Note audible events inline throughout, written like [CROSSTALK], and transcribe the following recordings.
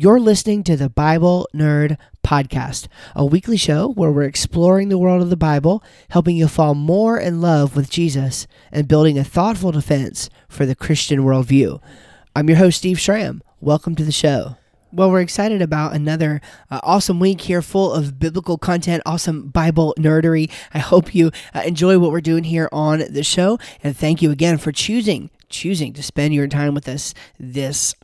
You're listening to the Bible Nerd Podcast, a weekly show where we're exploring the world of the Bible, helping you fall more in love with Jesus, and building a thoughtful defense for the Christian worldview. I'm your host, Steve Schramm. Welcome to the show. Well, we're excited about another uh, awesome week here full of biblical content, awesome Bible nerdery. I hope you uh, enjoy what we're doing here on the show. And thank you again for choosing choosing to spend your time with us this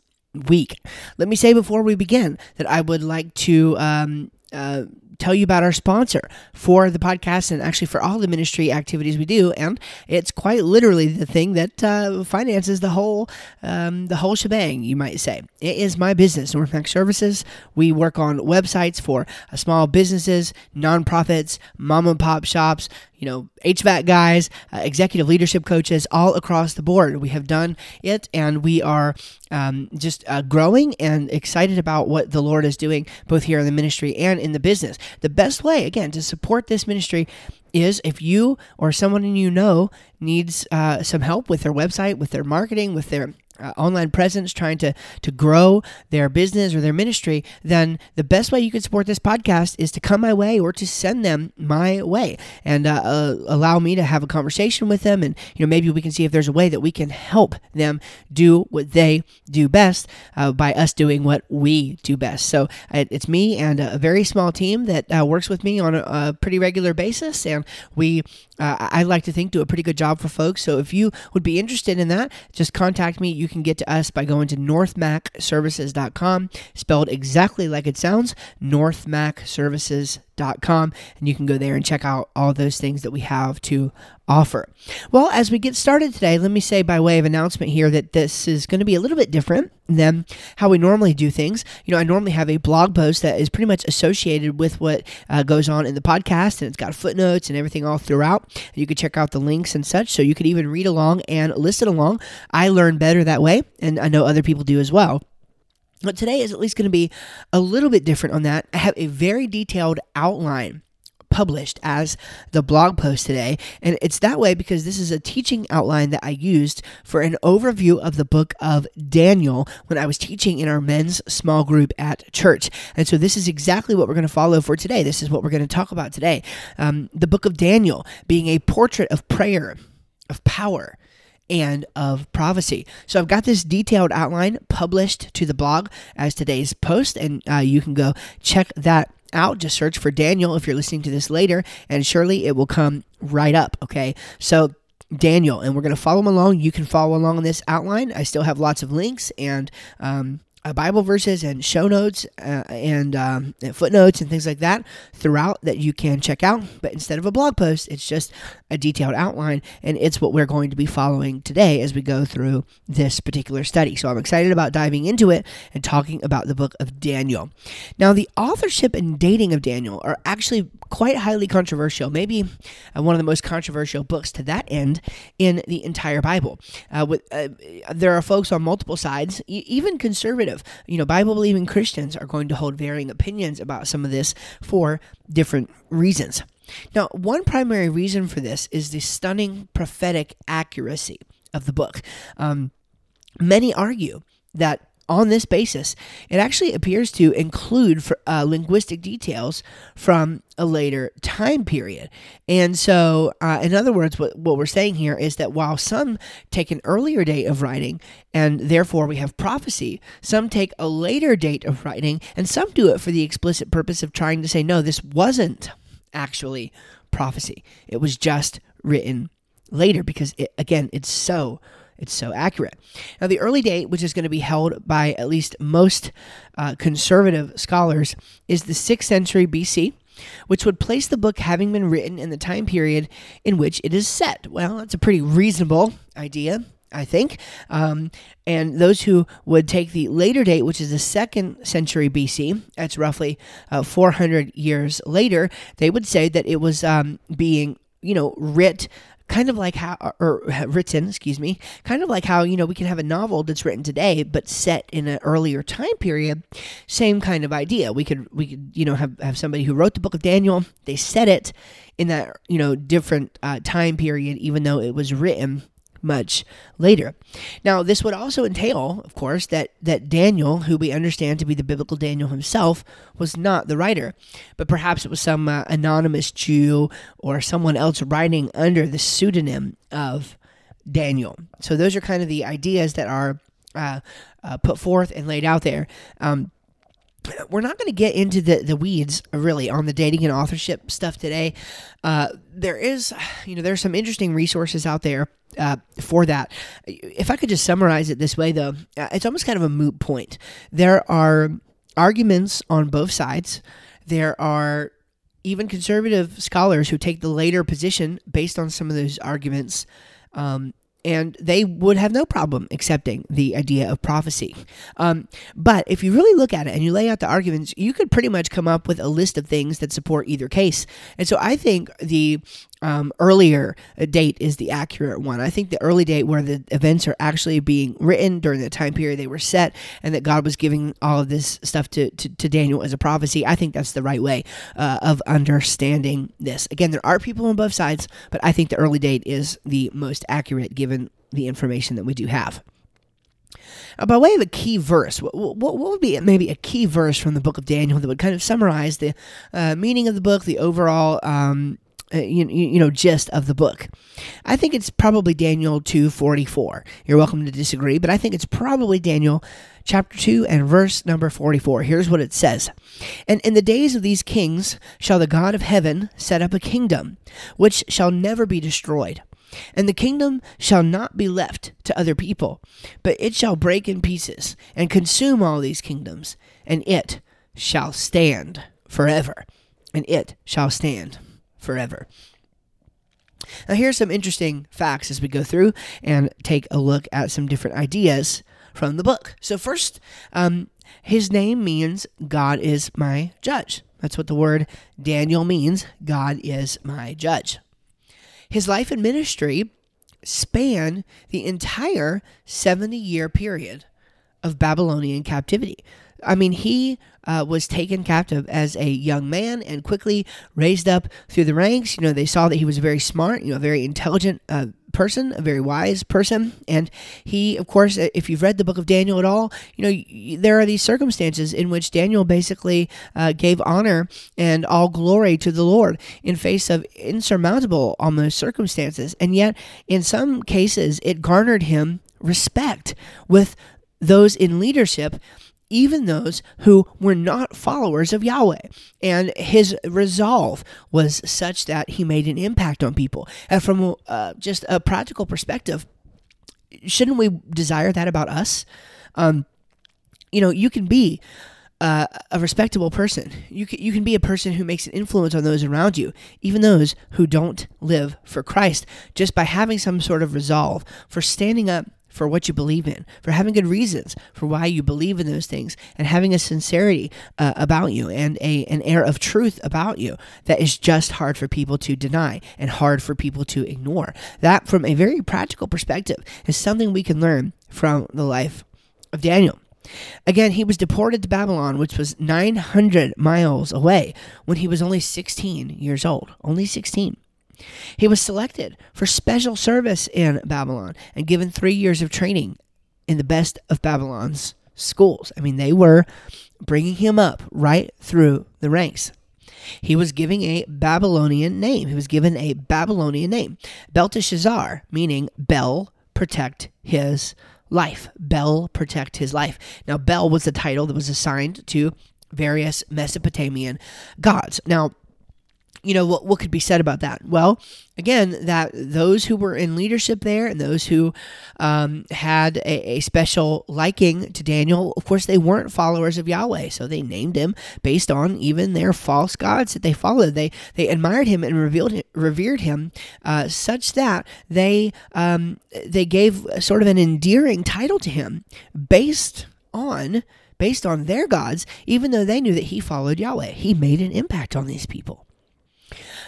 week. Let me say before we begin that I would like to um, uh, tell you about our sponsor for the podcast and actually for all the ministry activities we do. And it's quite literally the thing that uh, finances the whole um, the whole shebang. You might say it is my business, Northmac Services. We work on websites for uh, small businesses, nonprofits, mom and pop shops, you know, HVAC guys, uh, executive leadership coaches, all across the board. We have done it, and we are um, just uh, growing and excited about what the Lord is doing, both here in the ministry and in the business. The best way, again, to support this ministry is if you or someone you know needs uh, some help with their website, with their marketing, with their uh, online presence, trying to to grow their business or their ministry, then the best way you can support this podcast is to come my way or to send them my way and uh, uh, allow me to have a conversation with them, and you know maybe we can see if there's a way that we can help them do what they do best uh, by us doing what we do best. So uh, it's me and a very small team that uh, works with me on a, a, pretty regular basis, and we I like to think do a pretty good job for folks. So if you would be interested in that, just contact me. You you can get to us by going to northmacservices.com, spelled exactly like it sounds, northmacservices.com com, and you can go there and check out all those things that we have to offer. Well, as we get started today, let me say by way of announcement here that this is going to be a little bit different than how we normally do things. You know, I normally have a blog post that is pretty much associated with what uh, goes on in the podcast, and it's got footnotes and everything all throughout. You could check out the links and such, so you could even read along and listen along. I learn better that way, and I know other people do as well. But today is at least going to be a little bit different on that. I have a very detailed outline published as the blog post today. And it's that way because this is a teaching outline that I used for an overview of the book of Daniel when I was teaching in our men's small group at church. And so this is exactly what we're going to follow for today. This is what we're going to talk about today. Um, the book of Daniel being a portrait of prayer, of power and of prophecy. So I've got this detailed outline published to the blog as today's post, and uh, you can go check that out. Just search for Daniel if you're listening to this later, and surely it will come right up. Okay, so. Daniel, and we're going to follow him along. You can follow along on this outline. I still have lots of links and um, uh, Bible verses and show notes uh, and, um, and, footnotes and things like that throughout that you can check out. But instead of a blog post, it's just a detailed outline, and it's what we're going to be following today as we go through this particular study. So I'm excited about diving into it and talking about the book of Daniel. Now, the authorship and dating of Daniel are actually quite highly controversial, maybe uh, one of the most controversial books to that end in the entire Bible. Uh, with uh, there are folks on multiple sides, e- even conservative, you know, Bible believing Christians are going to hold varying opinions about some of this for different reasons. Now, one primary reason for this is the stunning prophetic accuracy of the book. Um, many argue that on this basis, it actually appears to include for, uh, linguistic details from a later time period. And so, uh, in other words, what, what we're saying here is that while some take an earlier date of writing, and therefore we have prophecy, some take a later date of writing, and some do it for the explicit purpose of trying to say, no, this wasn't actually prophecy. It was just written later because, it, again, it's so it's so accurate. Now, the early date, which is going to be held by at least most uh, conservative scholars, is the 6th century BC, which would place the book having been written in the time period in which it is set. Well, that's a pretty reasonable idea. I think. Um, and those who would take the later date, which is the second century BC, that's roughly uh, 400 years later, they would say that it was um, being, you know, writ kind of like how or written excuse me kind of like how you know we can have a novel that's written today but set in an earlier time period same kind of idea. We could we could you know have, have somebody who wrote the book of daniel they set it in that you know different uh, time period even though it was written much later. Now, this would also entail, of course, that, that Daniel, who we understand to be the biblical Daniel himself, was not the writer, but perhaps it was some uh, anonymous Jew or someone else writing under the pseudonym of Daniel. So, those are kind of the ideas that are uh, uh, put forth and laid out there. Um, we're not going to get into the, the weeds really on the dating and authorship stuff today. Uh, there is, you know, there's some interesting resources out there uh, for that. If I could just summarize it this way, though, uh, it's almost kind of a moot point. There are arguments on both sides. There are even conservative scholars who take the later position based on some of those arguments. Um, and they would have no problem accepting the idea of prophecy. Um, but if you really look at it and you lay out the arguments, you could pretty much come up with a list of things that support either case. And so I think the um, earlier date is the accurate one. I think the early date where the events are actually being written during the time period they were set and that God was giving all of this stuff to, to, to Daniel as a prophecy, I think that's the right way uh, of understanding this. Again, there are people on both sides, but I think the early date is the most accurate given the information that we do have. Uh, by way of a key verse, what, what, what, would be maybe a key verse from the book of Daniel that would kind of summarize the uh, meaning of the book, the overall um, uh, you, you know gist of the book. I think it's probably Daniel 2:44. You're welcome to disagree, but I think it's probably Daniel chapter 2 and verse number 44. Here's what it says. And in the days of these kings shall the God of heaven set up a kingdom which shall never be destroyed. And the kingdom shall not be left to other people, but it shall break in pieces and consume all these kingdoms, and it shall stand forever. And it shall stand forever. Now, here's some interesting facts as we go through and take a look at some different ideas from the book. So, first, um, his name means God is my judge. That's what the word Daniel means God is my judge. His life and ministry span the entire 70 year period of Babylonian captivity. I mean, he uh, was taken captive as a young man and quickly raised up through the ranks. You know, they saw that he was very smart, you know, a very intelligent uh, person, a very wise person. And he, of course, if you've read the book of Daniel at all, you know, there are these circumstances in which Daniel basically uh, gave honor and all glory to the Lord in face of insurmountable almost circumstances. And yet, in some cases, it garnered him respect with those in leadership even those who were not followers of Yahweh. And his resolve was such that he made an impact on people. And from uh, just a practical perspective, shouldn't we desire that about us? Um, you know, you can be uh, a respectable person. You can, you can be a person who makes an influence on those around you, even those who don't live for Christ, just by having some sort of resolve for standing up for what you believe in, for having good reasons for why you believe in those things, and having a sincerity uh, about you and a an air of truth about you that is just hard for people to deny and hard for people to ignore. That, from a very practical perspective, is something we can learn from the life of Daniel. Again, he was deported to Babylon, which was 900 miles away, when he was only 16 years old. Only 16. He was selected for special service in Babylon and given three years of training in the best of Babylon's schools. I mean, they were bringing him up right through the ranks. He was giving a Babylonian name. He was given a Babylonian name, Belteshazzar, meaning Bel, protect his life. Bel, protect his life. Now, Bel was the title that was assigned to various Mesopotamian gods. Now, you know what what could be said about that? Well again that those who were in leadership there and those who um, had a, a, special liking to daniel of course they weren't followers of yahweh. So they named him based on even their false gods that they followed. They they admired him and revealed revered him uh, such that they um, they gave sort of an endearing title to him based on based on their gods even though they knew that he followed yahweh. He made an impact on these people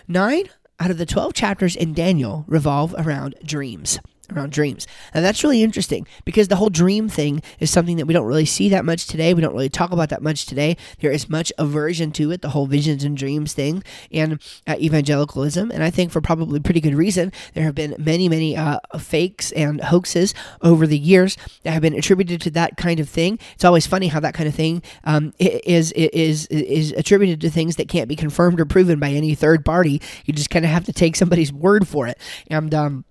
Nine out of the 12 chapters in Daniel revolve around dreams. Around dreams. And that's really interesting because the whole dream thing is something that we don't really see that much today. We don't really talk about that much today. There is much aversion to it, the whole visions and dreams thing, and uh, evangelicalism. And I think for probably pretty good reason, there have been many, many uh, fakes and hoaxes over the years that have been attributed to that kind of thing. It's always funny how that kind of thing um, is is is attributed to things that can't be confirmed or proven by any third party. You just kind of have to take somebody's word for it. And um,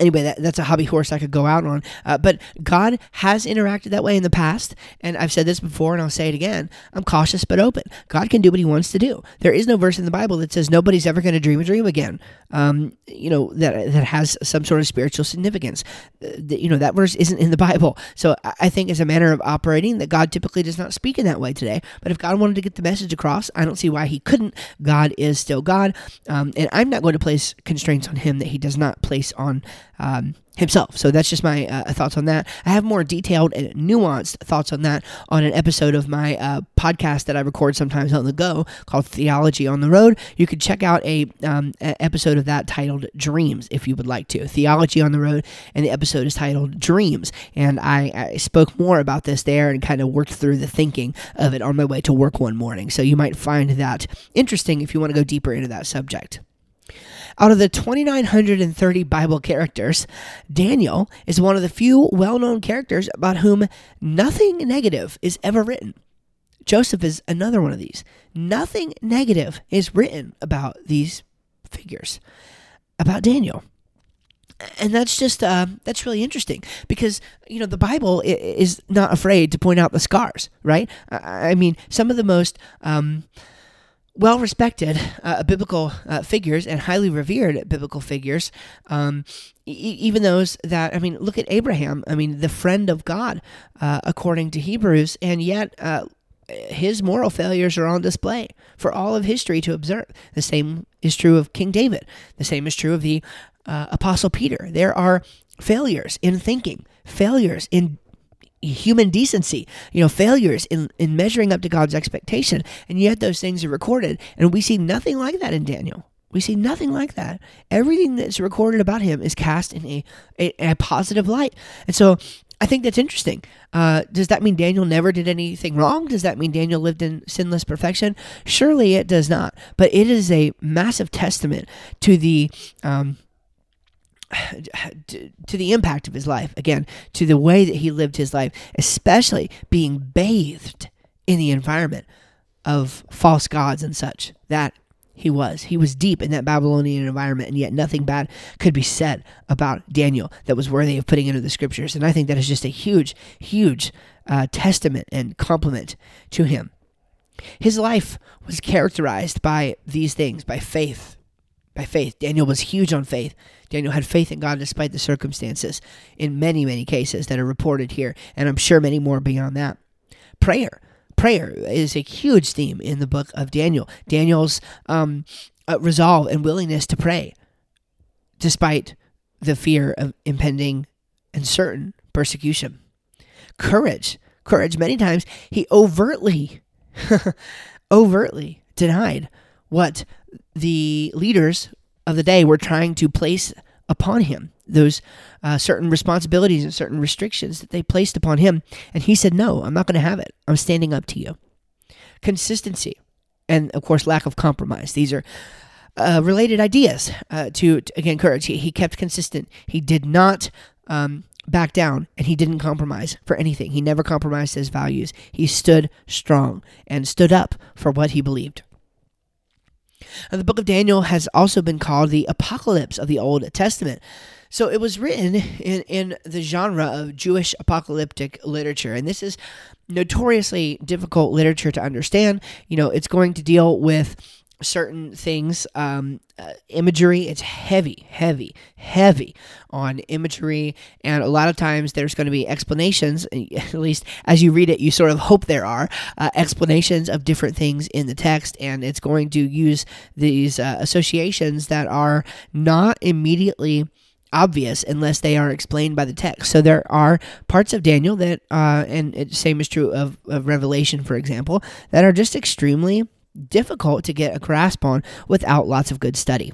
anyway, that, that's a hobby horse I could go out on. Uh, but God has interacted that way in the past, and I've said this before, and I'll say it again. I'm cautious but open. God can do what He wants to do. There is no verse in the Bible that says nobody's ever going to dream a dream again. Um, you know that that has some sort of spiritual significance. Uh, you know that verse isn't in the Bible. So I think as a manner of operating, that God typically does not speak in that way today. But if God wanted to get the message across, I don't see why He couldn't. God is still God, um, and I'm not going to place constraints on Him that He does not place on um, himself. So that's just my uh, thoughts on that. I have more detailed and nuanced thoughts on that on an episode of my uh, podcast that I record sometimes on the go called Theology on the Road. You could check out a, um, a episode of that titled Dreams if you would like to. Theology on the Road, and the episode is titled Dreams. And I, I spoke more about this there and kind of worked through the thinking of it on my way to work one morning. So you might find that interesting if you want to go deeper into that subject. Out of the 2,930 Bible characters, Daniel is one of the few well known characters about whom nothing negative is ever written. Joseph is another one of these. Nothing negative is written about these figures, about Daniel and that's just uh, that's really interesting because you know the Bible is not afraid to point out the scars, right? I mean, some of the most um, well respected uh, biblical uh, figures and highly revered biblical figures, um, e- even those that, I mean, look at Abraham, I mean, the friend of God, uh, according to Hebrews, and yet uh, his moral failures are on display for all of history to observe. The same is true of King David, the same is true of the uh, Apostle Peter. There are failures in thinking, failures in human decency, you know, failures in, in measuring up to God's expectation. And yet those things are recorded. And we see nothing like that in Daniel. We see nothing like that. Everything that's recorded about him is cast in a, a, a positive light. And so I think that's interesting. Uh, does that mean Daniel never did anything wrong? Does that mean Daniel lived in sinless perfection? Surely it does not. But it is a massive testament to the um, [SIGHS] to the impact of his life again to the way that he lived his life especially being bathed in the environment of false gods and such that he was. He was deep in that babylonian environment and yet nothing bad could be said about daniel that was worthy of putting into the scriptures. And i think that is just a huge huge uh, testament and compliment to him. His life was characterized by these things by faith by faith. Daniel was huge on faith. Daniel had faith in God despite the circumstances in many, many cases that are reported here, and I'm sure many more beyond that. Prayer. Prayer is a huge theme in the book of Daniel. Daniel's um, uh, resolve and willingness to pray despite the fear of impending and certain persecution. Courage. Courage. Many times he overtly, [LAUGHS] overtly denied what the leaders of the day were trying to place upon him those uh, certain responsibilities and certain restrictions that they placed upon him. And he said, No, I'm not going to have it. I'm standing up to you. Consistency and, of course, lack of compromise. These are uh, related ideas uh, to, to, again, courage. He, he, kept consistent. He did not um, back down and he didn't compromise for anything. He never compromised his values. He stood strong and stood up for what he believed. And the book of Daniel has also been called the apocalypse of the Old Testament. So it was written in, in the genre of Jewish apocalyptic literature. And this is notoriously difficult literature to understand. You know, it's going to deal with certain things um, uh, imagery it's heavy heavy heavy on imagery and a lot of times there's going to be explanations [LAUGHS] at least as you read it you sort of hope there are uh, explanations of different things in the text and it's going to use these uh, associations that are not immediately obvious unless they are explained by the text. So there are parts of Daniel that, uh, and it, same is true of, of Revelation, for example, that are just extremely difficult to get a grasp on without lots of good study.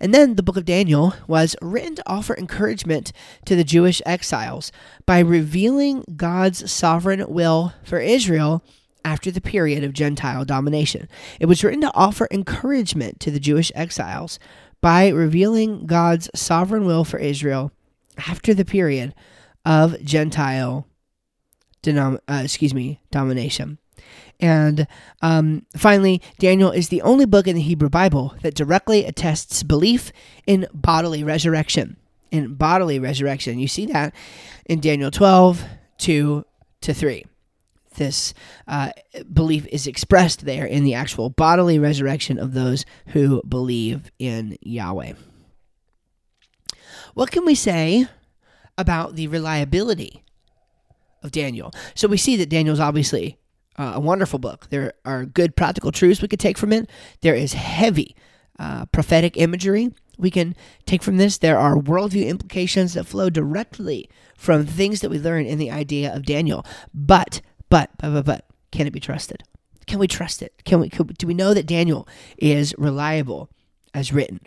And then the book of Daniel was written to offer encouragement to the Jewish exiles by revealing God's sovereign will for Israel after the period of Gentile domination. It was written to offer encouragement to the Jewish exiles by revealing God's sovereign will for Israel after the period of Gentile denom- uh, excuse me, domination. And um, finally, Daniel is the only book in the Hebrew Bible that directly attests belief in bodily resurrection. In bodily resurrection. You see that in Daniel 12, 2 to 3. This uh, belief is expressed there in the actual bodily resurrection of those who believe in Yahweh. What can we say about the reliability of Daniel? So we see that Daniel's obviously uh, a wonderful book. There are good practical truths we could take from it. There is heavy uh, prophetic imagery we can take from this. There are worldview implications that flow directly from things that we learn in the idea of Daniel. But, but, but, but, but can it be trusted? Can we trust it? Can we? Do we know that Daniel is reliable as written?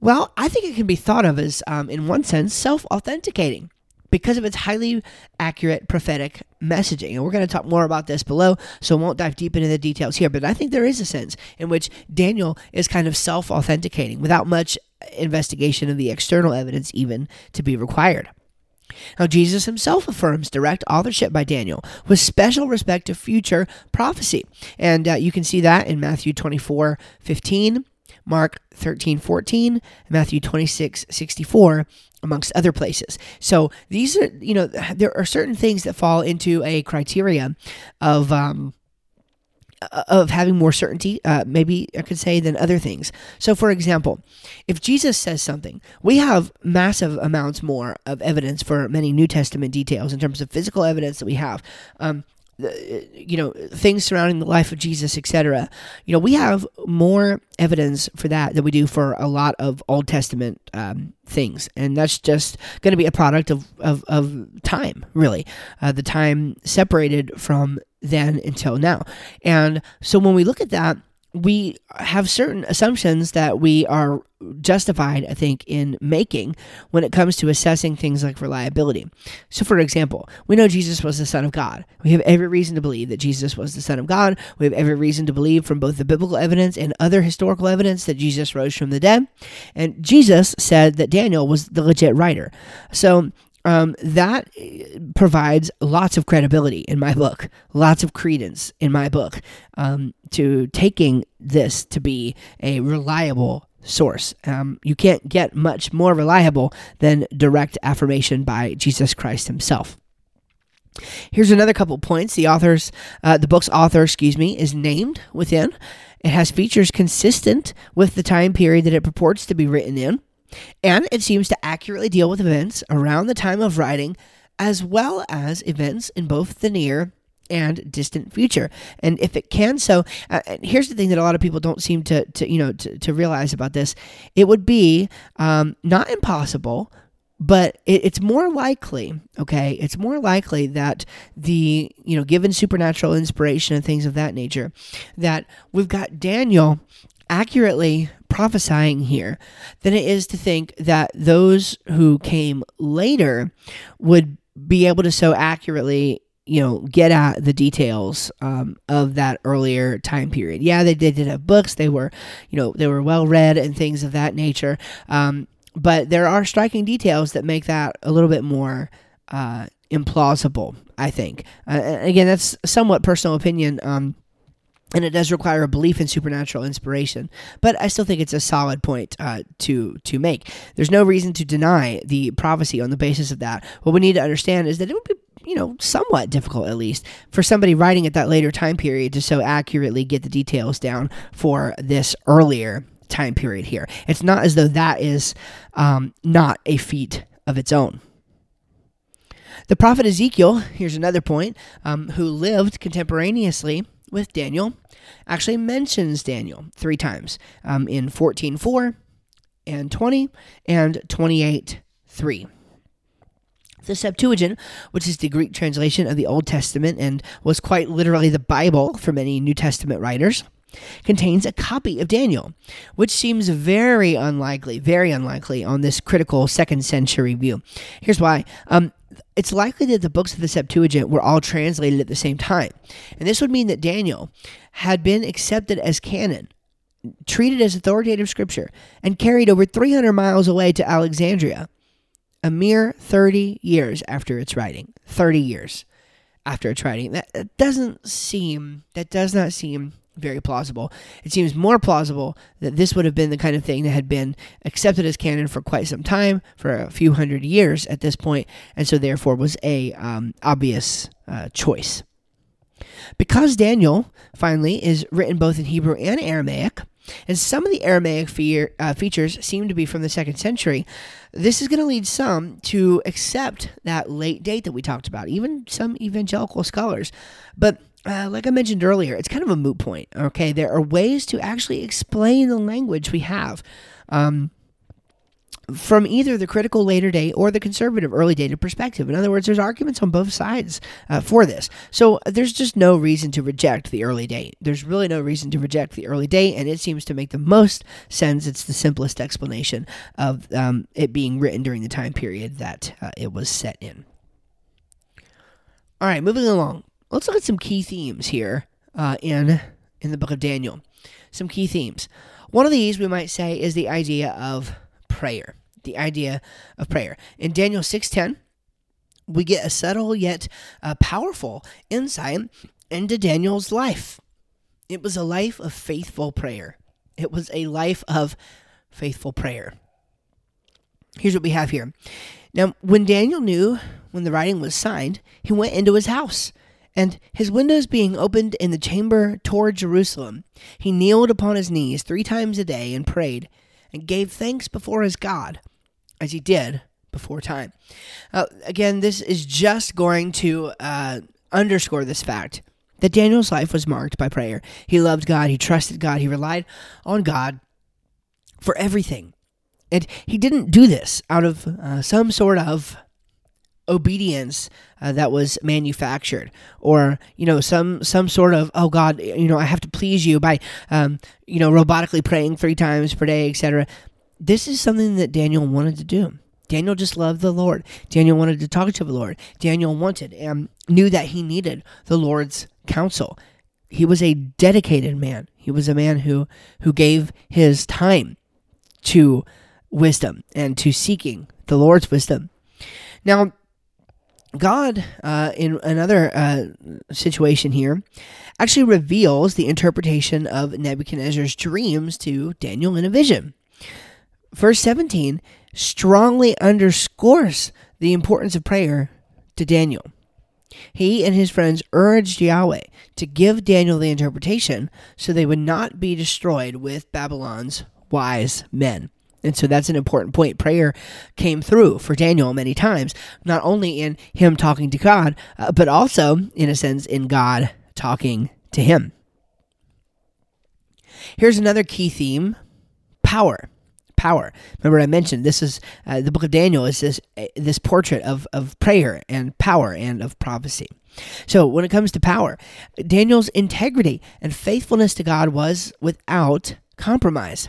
Well, I think it can be thought of as, um, in one sense, self authenticating because of its highly accurate prophetic messaging. And we're going to talk more about this below, so I won't dive deep into the details here. But I think there is a sense in which Daniel is kind of self authenticating without much investigation of the external evidence even to be required. Now, Jesus himself affirms direct authorship by Daniel with special respect to future prophecy. And uh, you can see that in Matthew 24 15, Mark 13 14, Matthew 26 64, amongst other places. So these are, you know, there are certain things that fall into a criteria of, um, of having more certainty, uh, maybe I could say, than other things. So, for example, if Jesus says something, we have massive amounts more of evidence for many New Testament details in terms of physical evidence that we have. Um, you know things surrounding the life of Jesus, etc. You know, we have more evidence for that than we do for a lot of Old Testament um, things, and that's just going to be a product of of, of time, really, uh, the time separated from then until now. And so when we look at that, we have certain assumptions that we are justified, I think, in making when it comes to assessing things like reliability. So, for example, we know Jesus was the Son of God. We have every reason to believe that Jesus was the Son of God. We have every reason to believe from both the biblical evidence and other historical evidence that Jesus rose from the dead. And Jesus said that Daniel was the legit writer. So, um, that provides lots of credibility in my book, lots of credence in my book um, to taking this to be a reliable source. Um, you can't get much more reliable than direct affirmation by Jesus Christ himself. Here's another couple points. The author's, uh, the book's author, excuse me, is named within. It has features consistent with the time period that it purports to be written in, and it seems to accurately deal with events around the time of writing, as well as events in both the near and distant future. And if it can so, uh, here's the thing that a lot of people don't seem to, to you know, to, to realize about this. It would be um, not impossible, but it, it's more likely, okay, it's more likely that the, you know, given supernatural inspiration and things of that nature, that we've got Daniel accurately prophesying here than it is to think that those who came later would be able to so accurately you know get at the details um, of that earlier time period. Yeah they, they did have books. They were you know they were well read and things of that nature. Um, but there are striking details that make that a little bit more uh, implausible i think. Uh, again that's somewhat personal opinion um, and it does require a belief in supernatural inspiration. But I still think it's a solid point uh, to to make. There's no reason to deny the prophecy on the basis of that. What we need to understand is that it would be you know, somewhat difficult at least for somebody writing at that later time period to so accurately get the details down for this earlier time period here. It's not as though that is um, not a feat of its own. The prophet Ezekiel, here's another point, um, who lived contemporaneously with Daniel actually mentions Daniel three times um, in 14.4 and 20 and 28 3. The Septuagint, which is the Greek translation of the Old Testament and was quite literally the Bible for many New Testament writers, contains a copy of Daniel, which seems very unlikely, very unlikely on this critical second century view. Here's why. Um, it's likely that the books of the Septuagint were all translated at the same time. And this would mean that Daniel had been accepted as canon, treated as authoritative scripture, and carried over 300 miles away to Alexandria a mere 30 years after its writing. 30 years after its writing. That, that doesn't seem, that does not seem very plausible. It seems more plausible that this would have been the kind of thing that had been accepted as canon for quite some time, for a few hundred years at this point, and so therefore was a um, obvious uh, choice. Because Daniel, finally, is written both in Hebrew and Aramaic, and some of the Aramaic uh, features seem to be from the second century. This is going to lead some to accept that late date that we talked about, even some evangelical scholars. But uh, like I mentioned earlier, it's kind of a moot point. Okay, there are ways to actually explain the language we have. Um, from either the critical later date or the conservative early dated perspective. In other words, there's arguments on both sides uh, for this. So there's just no reason to reject the early date. There's really no reason to reject the early date, and it seems to make the most sense. It's the simplest explanation of um, it being written during the time period that uh, it was set in. All right, moving along. Let's look at some key themes here uh, in in the book of Daniel. Some key themes. One of these we might say is the idea of prayer. The idea of prayer. In Daniel 6:10, we get a subtle yet uh, powerful insight into Daniel's life. It was a life of faithful prayer. It was a life of faithful prayer. Here's what we have here. Now, when Daniel knew when the writing was signed, he went into his house, and his windows being opened in the chamber toward Jerusalem, he kneeled upon his knees three times a day and prayed and gave thanks before his God, as he did before time. Uh, again, this is just going to uh, underscore this fact that Daniel's life was marked by prayer. He loved God, he trusted God, he relied on God for everything. And he didn't do this out of uh, some sort of obedience uh, that was manufactured. Or you know some some sort of oh god you know i have to please you by um, you know robotically praying three times per day etc this is something that daniel wanted to do. Daniel just loved the lord. Daniel wanted to talk to the lord. Daniel wanted and knew that he needed the lord's counsel. He was a dedicated man. He was a man who who gave his time to wisdom and to seeking the lord's wisdom. Now God, uh, in another uh, situation here, actually reveals the interpretation of Nebuchadnezzar's dreams to Daniel in a vision. Verse 17 strongly underscores the importance of prayer to Daniel. He and his friends urged Yahweh to give Daniel the interpretation so they would not be destroyed with Babylon's wise men. And so that's an important point. Prayer came through for Daniel many times, not only in him talking to God, uh, but also, in a sense, in God talking to him. Here's another key theme power. Power. Remember, I mentioned this is uh, the book of Daniel is this uh, this portrait of of prayer and power and of prophecy. So, when it comes to power, Daniel's integrity and faithfulness to God was without compromise.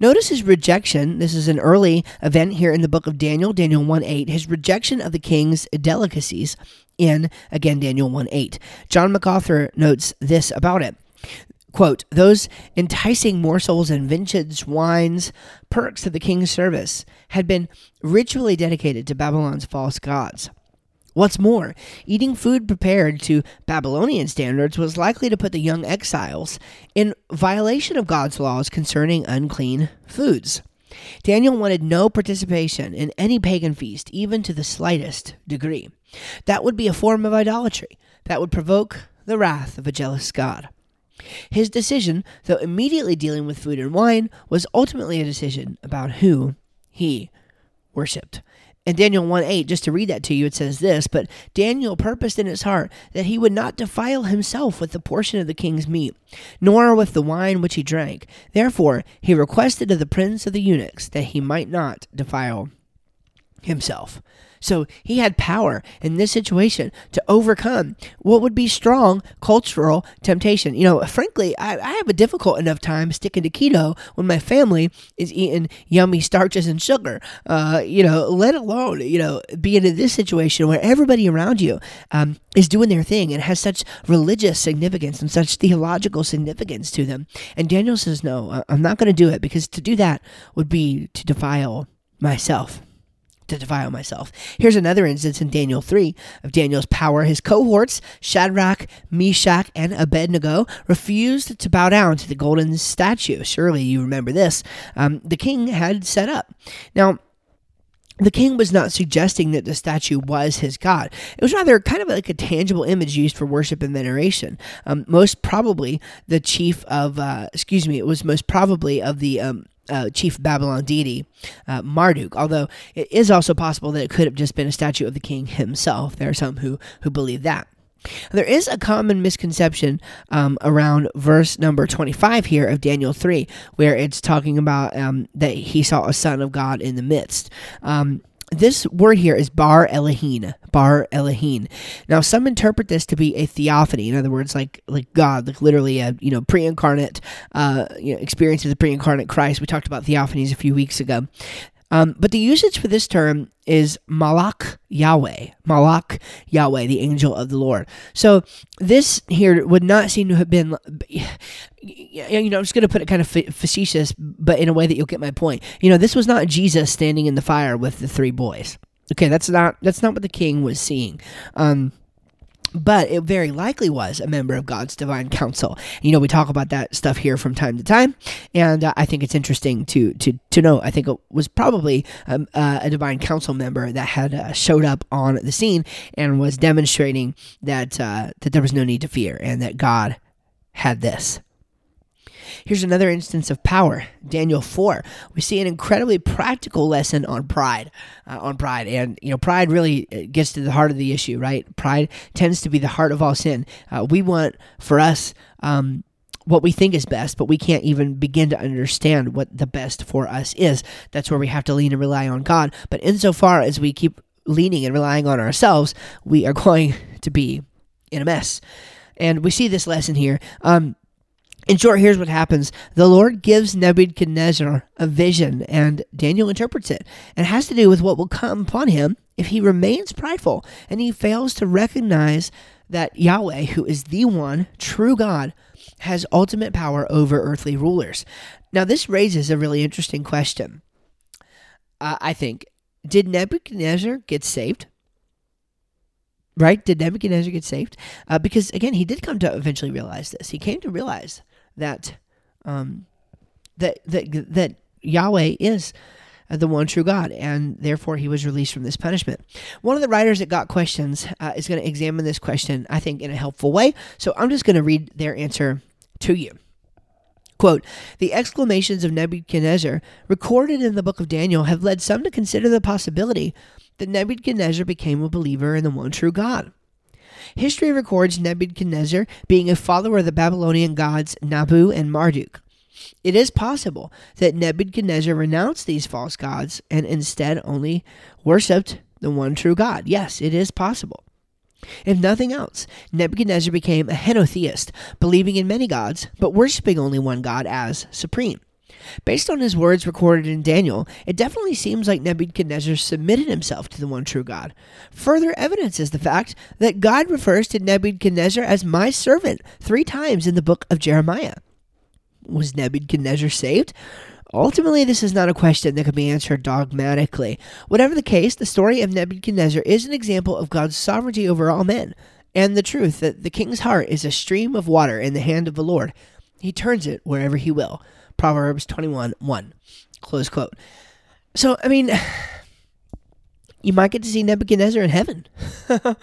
Notice his rejection. This is an early event here in the book of Daniel, Daniel 1 8, his rejection of the king's delicacies in, again, Daniel 1 8. John MacArthur notes this about it. Quote, those enticing morsels and vintage wines, perks of the king's service, had been ritually dedicated to Babylon's false gods. What's more, eating food prepared to Babylonian standards was likely to put the young exiles in violation of God's laws concerning unclean foods. Daniel wanted no participation in any pagan feast, even to the slightest degree. That would be a form of idolatry that would provoke the wrath of a jealous God. His decision, though immediately dealing with food and wine, was ultimately a decision about who he worshipped. In Daniel 1 8, just to read that to you, it says this But Daniel purposed in his heart that he would not defile himself with the portion of the king's meat, nor with the wine which he drank. Therefore, he requested of the prince of the eunuchs that he might not defile himself. So he had power in this situation to overcome what would be strong cultural temptation. You know, frankly, I, I, have a difficult enough time sticking to keto when my family is eating yummy starches and sugar. Uh, you know, let alone, you know, being in this situation where everybody around you um, is doing their thing and has such religious significance and such theological significance to them. And Daniel says, no, I'm not going to do it because to do that would be to defile myself to defile myself. Here's another instance in Daniel 3 of Daniel's power. His cohorts, Shadrach, Meshach, and Abednego, refused to bow down to the golden statue. Surely you remember this. Um, the king had set up. Now, the king was not suggesting that the statue was his god. It was rather kind of like a tangible image used for worship and veneration. Um, most probably the chief of, uh, excuse me, it was most probably of the um, uh, chief Babylon deity, uh, Marduk. Although it is also possible that it could have just been a statue of the king himself. There are some who who believe that. There is a common misconception um, around verse number 25 here of Daniel 3, where it's talking about um, that he saw a son of God in the midst. Um, this word here is bar Elohim, bar Elohim. Now, some interpret this to be a theophany. In other words, like like God, like literally a you know pre-incarnate uh, you know, experience of the pre-incarnate Christ. We talked about theophanies a few weeks ago. Um, but the usage for this term is Malak Yahweh, Malak Yahweh, the angel of the Lord. So this here would not seem to have been, you know, I'm just going to put it kind of facetious, but in a way that you'll get my point. You know, this was not Jesus standing in the fire with the three boys. Okay, that's not that's not what the king was seeing. Um, but it very likely was a member of God's divine council. You know, we talk about that stuff here from time to time, and uh, I think it's interesting to to to know. I think it was probably um, uh, a divine council member that had uh, showed up on the scene and was demonstrating that uh, that there was no need to fear and that God had this. Here's another instance of power. Daniel 4. We see an incredibly practical lesson on pride. Uh, on pride. And, you know, pride really uh, gets to the heart of the issue, right? Pride tends to be the heart of all sin. Uh, we want, for us, um, what we think is best, but we can't even begin to understand what the best for us is. That's where we have to lean and rely on God. But insofar as we keep leaning and relying on ourselves, we are [LAUGHS] going to be in a mess. And we see this lesson here. Um, in short, here's what happens. The Lord gives Nebuchadnezzar a vision, and Daniel interprets it. It has to do with what will come upon him if he remains prideful and he fails to recognize that Yahweh, who is the one true God, has ultimate power over earthly rulers. Now, this raises a really interesting question. Uh, I think. Did Nebuchadnezzar get saved? Right? Did Nebuchadnezzar get saved? Uh, because, again, he did come to eventually realize this. He came to realize that um, that that that Yahweh is the one true God, and therefore he was released from this punishment. One of the writers that got questions uh, is going to examine this question, I think, in a helpful way. So I'm just going to read their answer to you. Quote, the exclamations of Nebuchadnezzar recorded in the book of Daniel have led some to consider the possibility that Nebuchadnezzar became a believer in the one true God. History records Nebuchadnezzar being a follower of the Babylonian gods Nabu and Marduk. It is possible that Nebuchadnezzar renounced these false gods and instead only worshipped the one true God. Yes, it is possible. If nothing else, Nebuchadnezzar became a henotheist, believing in many gods, but worshiping only one God as supreme. Based on his words recorded in Daniel, it definitely seems like Nebuchadnezzar submitted himself to the one true God. Further evidence is the fact that God refers to Nebuchadnezzar as my servant three times in the book of Jeremiah. Was Nebuchadnezzar saved? Ultimately, this is not a question that can be answered dogmatically. Whatever the case, the story of Nebuchadnezzar is an example of God's sovereignty over all men, and the truth that the king's heart is a stream of water in the hand of the Lord. He turns it wherever he will. Proverbs 21 1. Close quote. So, I mean, you might get to see Nebuchadnezzar in heaven. [LAUGHS] I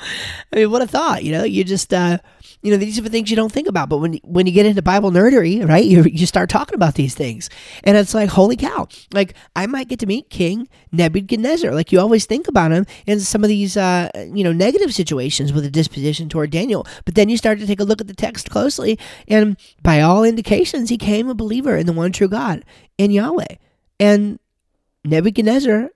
mean, what a thought, you know? You just, uh, you know, these are the things you don't think about. But when when you get into Bible nerdery, right, you you start talking about these things, and it's like, holy cow! Like I might get to meet King Nebuchadnezzar. Like you always think about him in some of these, uh, you know, negative situations with a disposition toward Daniel. But then you start to take a look at the text closely, and by all indications, he came a believer in the one true God, in Yahweh, and Nebuchadnezzar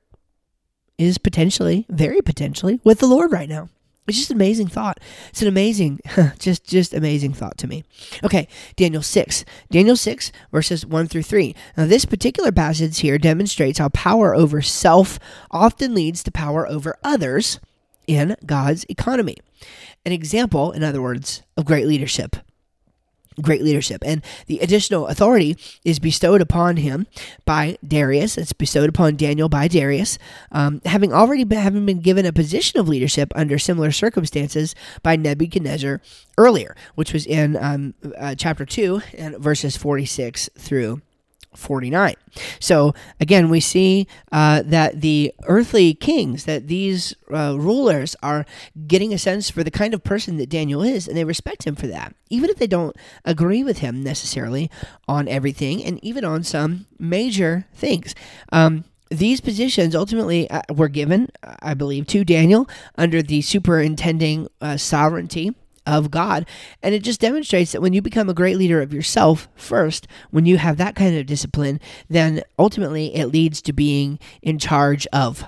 is potentially, very potentially, with the Lord right now. It's just an amazing thought. It's an amazing, [LAUGHS] just just amazing thought to me. Okay, Daniel 6. Daniel 6, verses 1 through 3. Now, this particular passage here demonstrates how power over self often leads to power over others in God's economy. An example, in other words, of great leadership great leadership. And the additional authority is bestowed upon him by Darius. It's bestowed upon Daniel by Darius, um, having already been, having been given a position of leadership under similar circumstances by Nebuchadnezzar earlier, which was in um, uh, chapter 2 and verses 46 through 49. So again, we see uh, that the earthly kings, that these uh, rulers are getting a sense for the kind of person that Daniel is, and they respect him for that, even if they don't agree with him necessarily on everything, and even on some major things. Um, these positions ultimately uh, were given, I believe, to Daniel under the superintending uh, sovereignty of God. And it just demonstrates that when you become a great leader of yourself first, when you have that kind of discipline, then ultimately it leads to being in charge of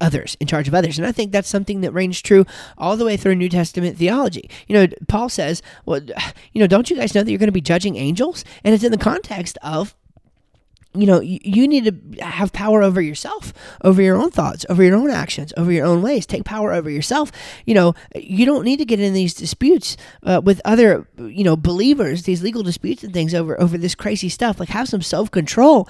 others, in charge of others. And I think that's something that reigns true all the way through New Testament theology. You know, Paul says, well, you know, don't you guys know that you're going to be judging angels? And it's in the context of you know, you, need to have power over yourself, over your own thoughts, over your own actions, over your own ways. Take power over yourself. You know, you don't need to get in these disputes uh, with other, you know, believers, these legal disputes and things over over this crazy stuff. Like, have some self control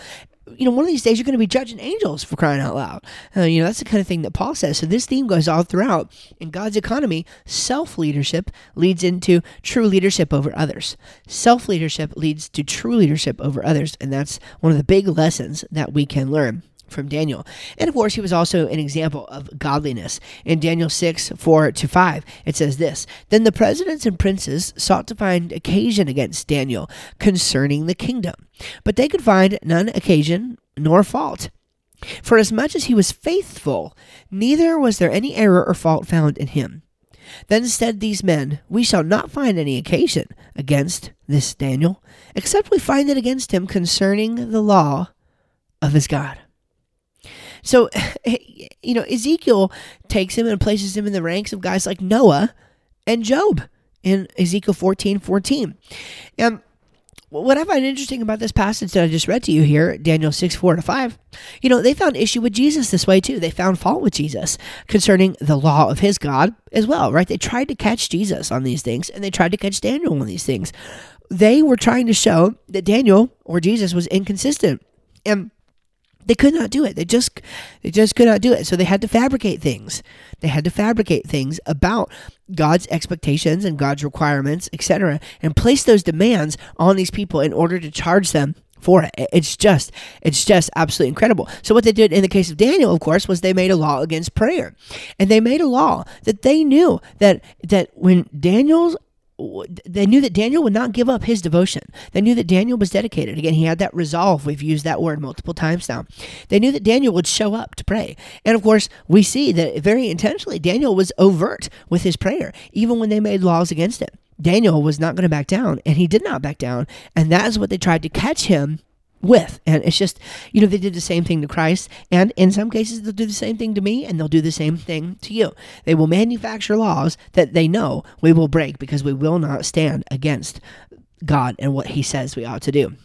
you know, one of these days you're going to be judging angels for crying out loud. Uh, you know, that's the kind of thing that Paul says. So this theme goes all throughout. In God's economy, self leadership leads into true leadership over others. Self leadership leads to true leadership over others. And that's one of the big lessons that we can learn from Daniel. And of course, he was also an example of godliness. In Daniel 6 4 to 5, it says this Then the presidents and princes sought to find occasion against Daniel concerning the kingdom, but they could find none occasion nor fault. For as much as he was faithful, neither was there any error or fault found in him. Then said these men, We shall not find any occasion against this Daniel, except we find it against him concerning the law of his God. So, [LAUGHS] eh, you know, Ezekiel takes him and places him in the ranks of guys like Noah and Job in Ezekiel 14 14. And what I find interesting about this passage that I just read to you here, Daniel 6, 4 to 5, you know, they found issue with Jesus this way too. They found fault with Jesus concerning the law of his God as well, right? They tried to catch Jesus on these things and they tried to catch Daniel on these things. They were trying to show that Daniel or Jesus was inconsistent. And they could not do it. They just they just could not do it. So they had to fabricate things. They had to fabricate things about God's expectations and God's requirements, etc., and place those demands on these people in order to charge them for it. It's just, it's just absolutely incredible. So what they did in the case of Daniel, of course, was they made a law against prayer, and they made a law that they knew that that when Daniel's they knew that Daniel would not give up his devotion. They knew that Daniel was dedicated. Again, he had that resolve. We've used that word multiple times now. They knew that Daniel would show up to pray. And of course, we see that very intentionally, Daniel was overt with his prayer, even when they made laws against it. Daniel was not going to back down, and he did not back down. And that is what they tried to catch him with. And it's just, you know, they did the same thing to Christ. And in some cases, they'll do the same thing to me and they'll do the same thing to you. They will manufacture laws that they know we will break because we will not stand against God and what He says we ought to do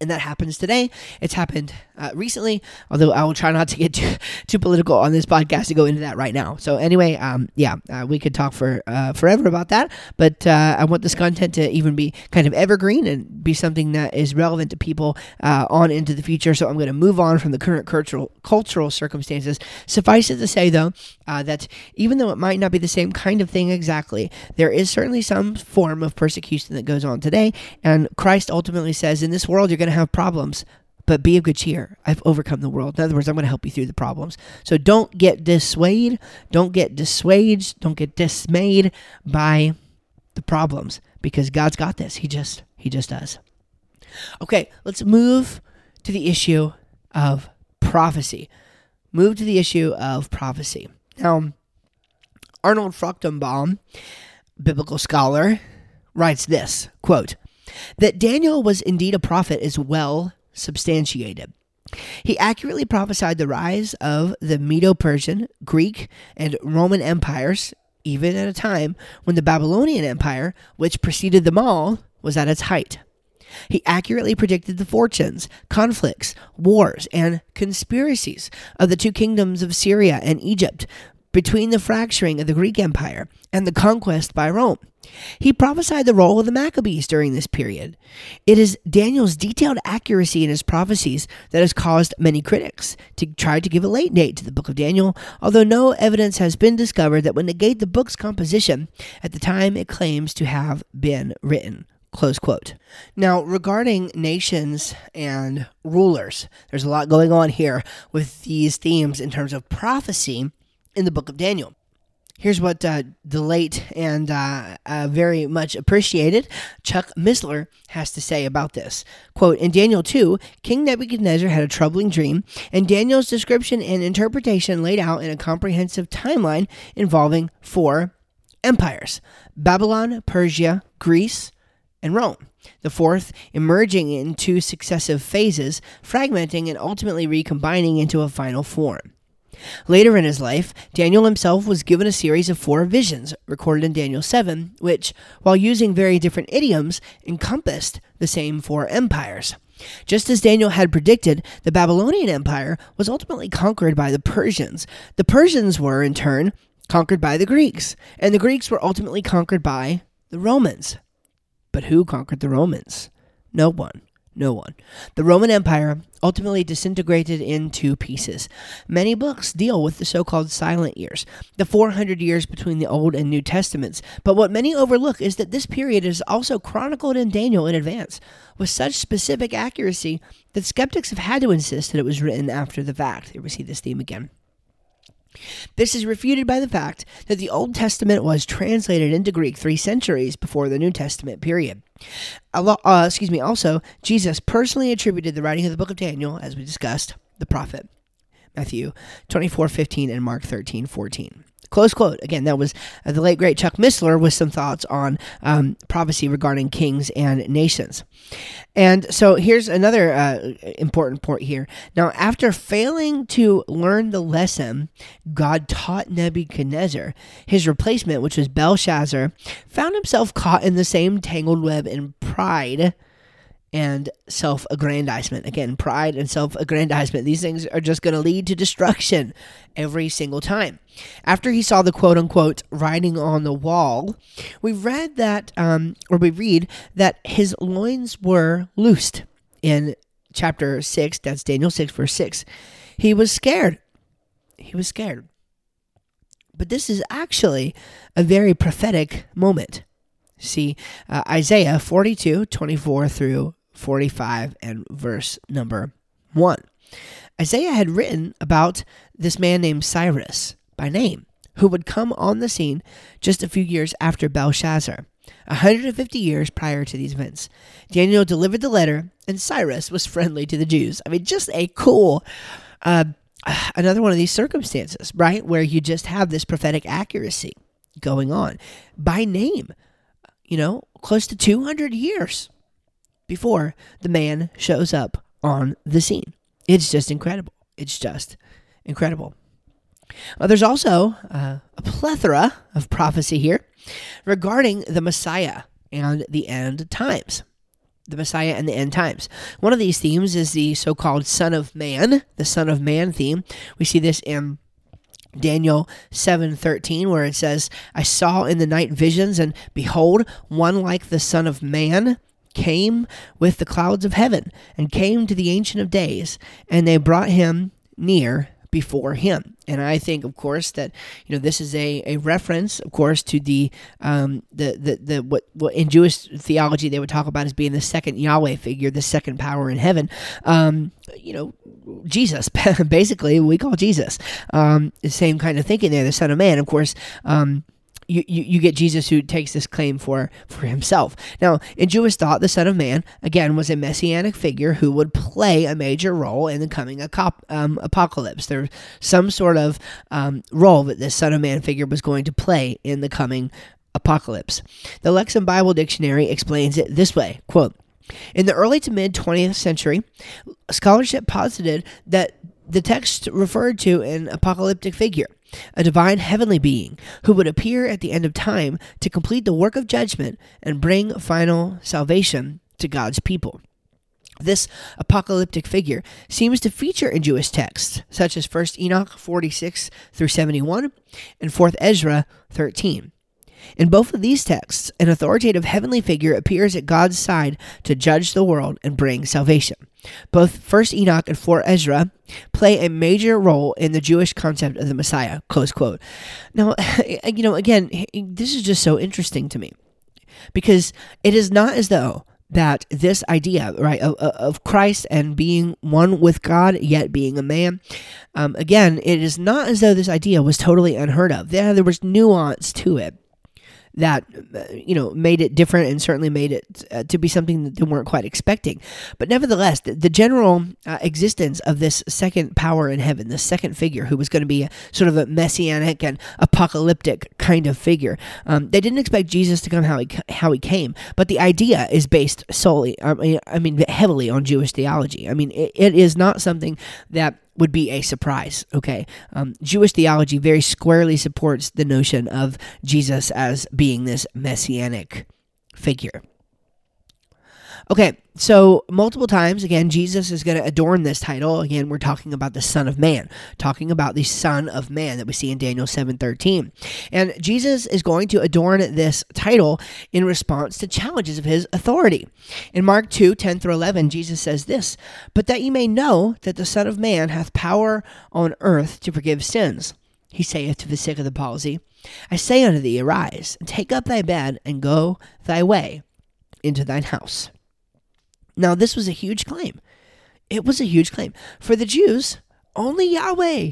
and that happens today. It's happened uh, recently, although I will try not to get too, [LAUGHS] too political on this podcast to go into that right now. So anyway, um, yeah, uh, we could talk for uh, forever about that, but uh, I want this content to even be kind of evergreen and be something that is relevant to people uh, on into the future. So I'm going to move on from the current cultural cultural circumstances. Suffice it to say, though, uh, that even though it might not be the same kind of thing exactly, there is certainly some form of persecution that goes on today, and Christ ultimately says, "In this world, you're going to have problems, but be of good cheer. I've overcome the world. In other words, I'm going to help you through the problems. So don't get dissuaded. Don't get dissuaded. Don't get dismayed by the problems because God's got this. He just he just does. Okay, let's move to the issue of prophecy. Move to the issue of prophecy. Now, Arnold Fruchtenbaum, biblical scholar, writes this quote that Daniel was indeed a prophet is well substantiated. He accurately prophesied the rise of the Medo Persian, Greek, and Roman empires, even at a time when the Babylonian Empire, which preceded them all, was at its height. He accurately predicted the fortunes, conflicts, wars, and conspiracies of the two kingdoms of Syria and Egypt between the fracturing of the Greek Empire and the conquest by Rome. He prophesied the role of the Maccabees during this period. It is Daniel's detailed accuracy in his prophecies that has caused many critics to try to give a late date to the book of Daniel, although no evidence has been discovered that would negate the book's composition at the time it claims to have been written. Close quote. Now, regarding nations and rulers, there's a lot going on here with these themes in terms of prophecy in the book of Daniel. Here's what uh, the late and uh, uh, very much appreciated Chuck Missler has to say about this. Quote In Daniel 2, King Nebuchadnezzar had a troubling dream, and Daniel's description and interpretation laid out in a comprehensive timeline involving four empires Babylon, Persia, Greece, and Rome. The fourth emerging in two successive phases, fragmenting and ultimately recombining into a final form. Later in his life, Daniel himself was given a series of four visions, recorded in Daniel 7, which, while using very different idioms, encompassed the same four empires. Just as Daniel had predicted, the Babylonian Empire was ultimately conquered by the Persians. The Persians were, in turn, conquered by the Greeks, and the Greeks were ultimately conquered by the Romans. But who conquered the Romans? No one. No one. The Roman Empire ultimately disintegrated into pieces. Many books deal with the so called silent years, the 400 years between the Old and New Testaments. But what many overlook is that this period is also chronicled in Daniel in advance, with such specific accuracy that skeptics have had to insist that it was written after the fact. Here we see this theme again. This is refuted by the fact that the Old Testament was translated into Greek three centuries before the New Testament period. Uh, excuse me. Also, Jesus personally attributed the writing of the book of Daniel, as we discussed, the prophet Matthew twenty four fifteen and Mark thirteen fourteen. 14. Close quote. Again, that was uh, the late great Chuck Missler with some thoughts on um, prophecy regarding kings and nations. And so here's another uh, important point here. Now, after failing to learn the lesson God taught Nebuchadnezzar, his replacement, which was Belshazzar, found himself caught in the same tangled web in pride and self aggrandizement. Again, pride and self aggrandizement. These things are just going to lead to destruction every single time. After he saw the quote unquote writing on the wall, we read that, um, or we read that his loins were loosed in chapter 6. That's Daniel 6, verse 6. He was scared. He was scared. But this is actually a very prophetic moment. See, uh, Isaiah 42, 24 through 45 and verse number 1. Isaiah had written about this man named Cyrus by name, who would come on the scene just a few years after Belshazzar, 150 years prior to these events. Daniel delivered the letter, and Cyrus was friendly to the Jews. I mean, just a cool, uh, another one of these circumstances, right? Where you just have this prophetic accuracy going on by name, you know, close to 200 years before the man shows up on the scene. It's just incredible. It's just incredible. Well, there's also uh, a plethora of prophecy here regarding the Messiah and the end times. The Messiah and the end times. One of these themes is the so called Son of Man, the Son of Man theme. We see this in Daniel 7:13 where it says I saw in the night visions and behold one like the son of man came with the clouds of heaven and came to the Ancient of Days, and they brought him near before him. And I think, of course, that you know this is a, a reference, of course, to the um, the, the the what what in Jewish theology they would talk about as being the second Yahweh figure, the second power in heaven. Um, you know, Jesus, [LAUGHS] basically, we call Jesus. Um, the same kind of thinking there, the Son of Man, of course. Um, you, you, you get Jesus who takes this claim for, for himself. Now, in Jewish thought, the Son of Man, again, was a messianic figure who would play a major role in the coming um, apocalypse. There's some sort of um, role that this Son of Man figure was going to play in the coming apocalypse. The Lexham Bible Dictionary explains it this way quote, In the early to mid 20th century, scholarship posited that the text referred to an apocalyptic figure, a divine heavenly being who would appear at the end of time to complete the work of judgment and bring final salvation to God's people. This apocalyptic figure seems to feature in Jewish texts, such as 1 Enoch 46 through 71 and 4th Ezra 13. In both of these texts, an authoritative heavenly figure appears at God's side to judge the world and bring salvation. Both 1st Enoch and 4th Ezra play a major role in the Jewish concept of the Messiah. Close quote. Now, [LAUGHS] you know, again, this is just so interesting to me because it is not as though that this idea, right, of, of, Christ and being one with God, yet being a man, um, again, it is not as though this idea was totally unheard of. There, there was nuance to it that you know made it different and certainly made it uh, to be something that they weren't quite expecting. But nevertheless, the, the general uh, existence of this second power in heaven, the second figure who was going to be a, sort of a messianic and apocalyptic kind of figure, um, they didn't expect Jesus to come how he how he came. But the idea is based solely, I mean, I mean heavily on Jewish theology. I mean, it, it is not something that would be a surprise. Okay. Um, Jewish theology very squarely supports the notion of Jesus as being this messianic figure. Okay, so multiple times, again, Jesus is going to adorn this title. Again, we're talking about the Son of Man, talking about the Son of Man that we see in Daniel 7.13. And Jesus is going to adorn this title in response to challenges of his authority. In Mark 2, 10 through 11, Jesus says this, But that ye may know that the Son of Man hath power on earth to forgive sins. He saith to the sick of the palsy, I say unto thee, arise, and take up thy bed, and go thy way into thine house. Now, this was a huge claim. It was a huge claim. For the Jews, only Yahweh,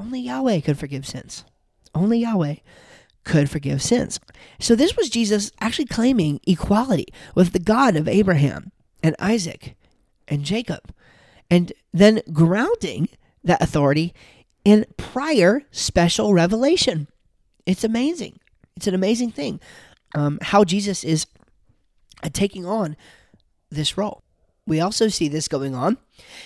only Yahweh could forgive sins. Only Yahweh could forgive sins. So this was Jesus actually claiming equality with the God of Abraham and Isaac and Jacob, and then grounding that authority in prior special revelation. It's amazing. It's an amazing thing um, how Jesus is taking on this role. We also see this going on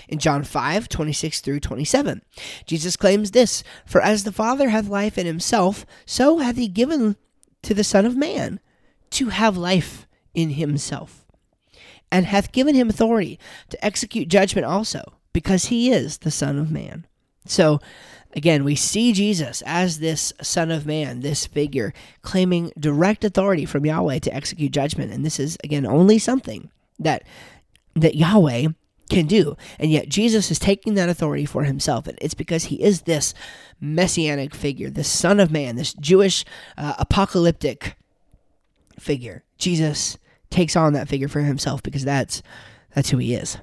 in John 5 26 through 27. Jesus claims this For as the Father hath life in himself, so hath he given to the Son of Man to have life in himself, and hath given him authority to execute judgment also, because he is the Son of Man. So, again, we see Jesus as this Son of Man, this figure, claiming direct authority from Yahweh to execute judgment. And this is, again, only something that that Yahweh can do. And yet Jesus is taking that authority for himself. And it's because he is this messianic figure, this Son of Man, this Jewish uh, apocalyptic figure. Jesus takes on that figure for himself because that's that's who he is.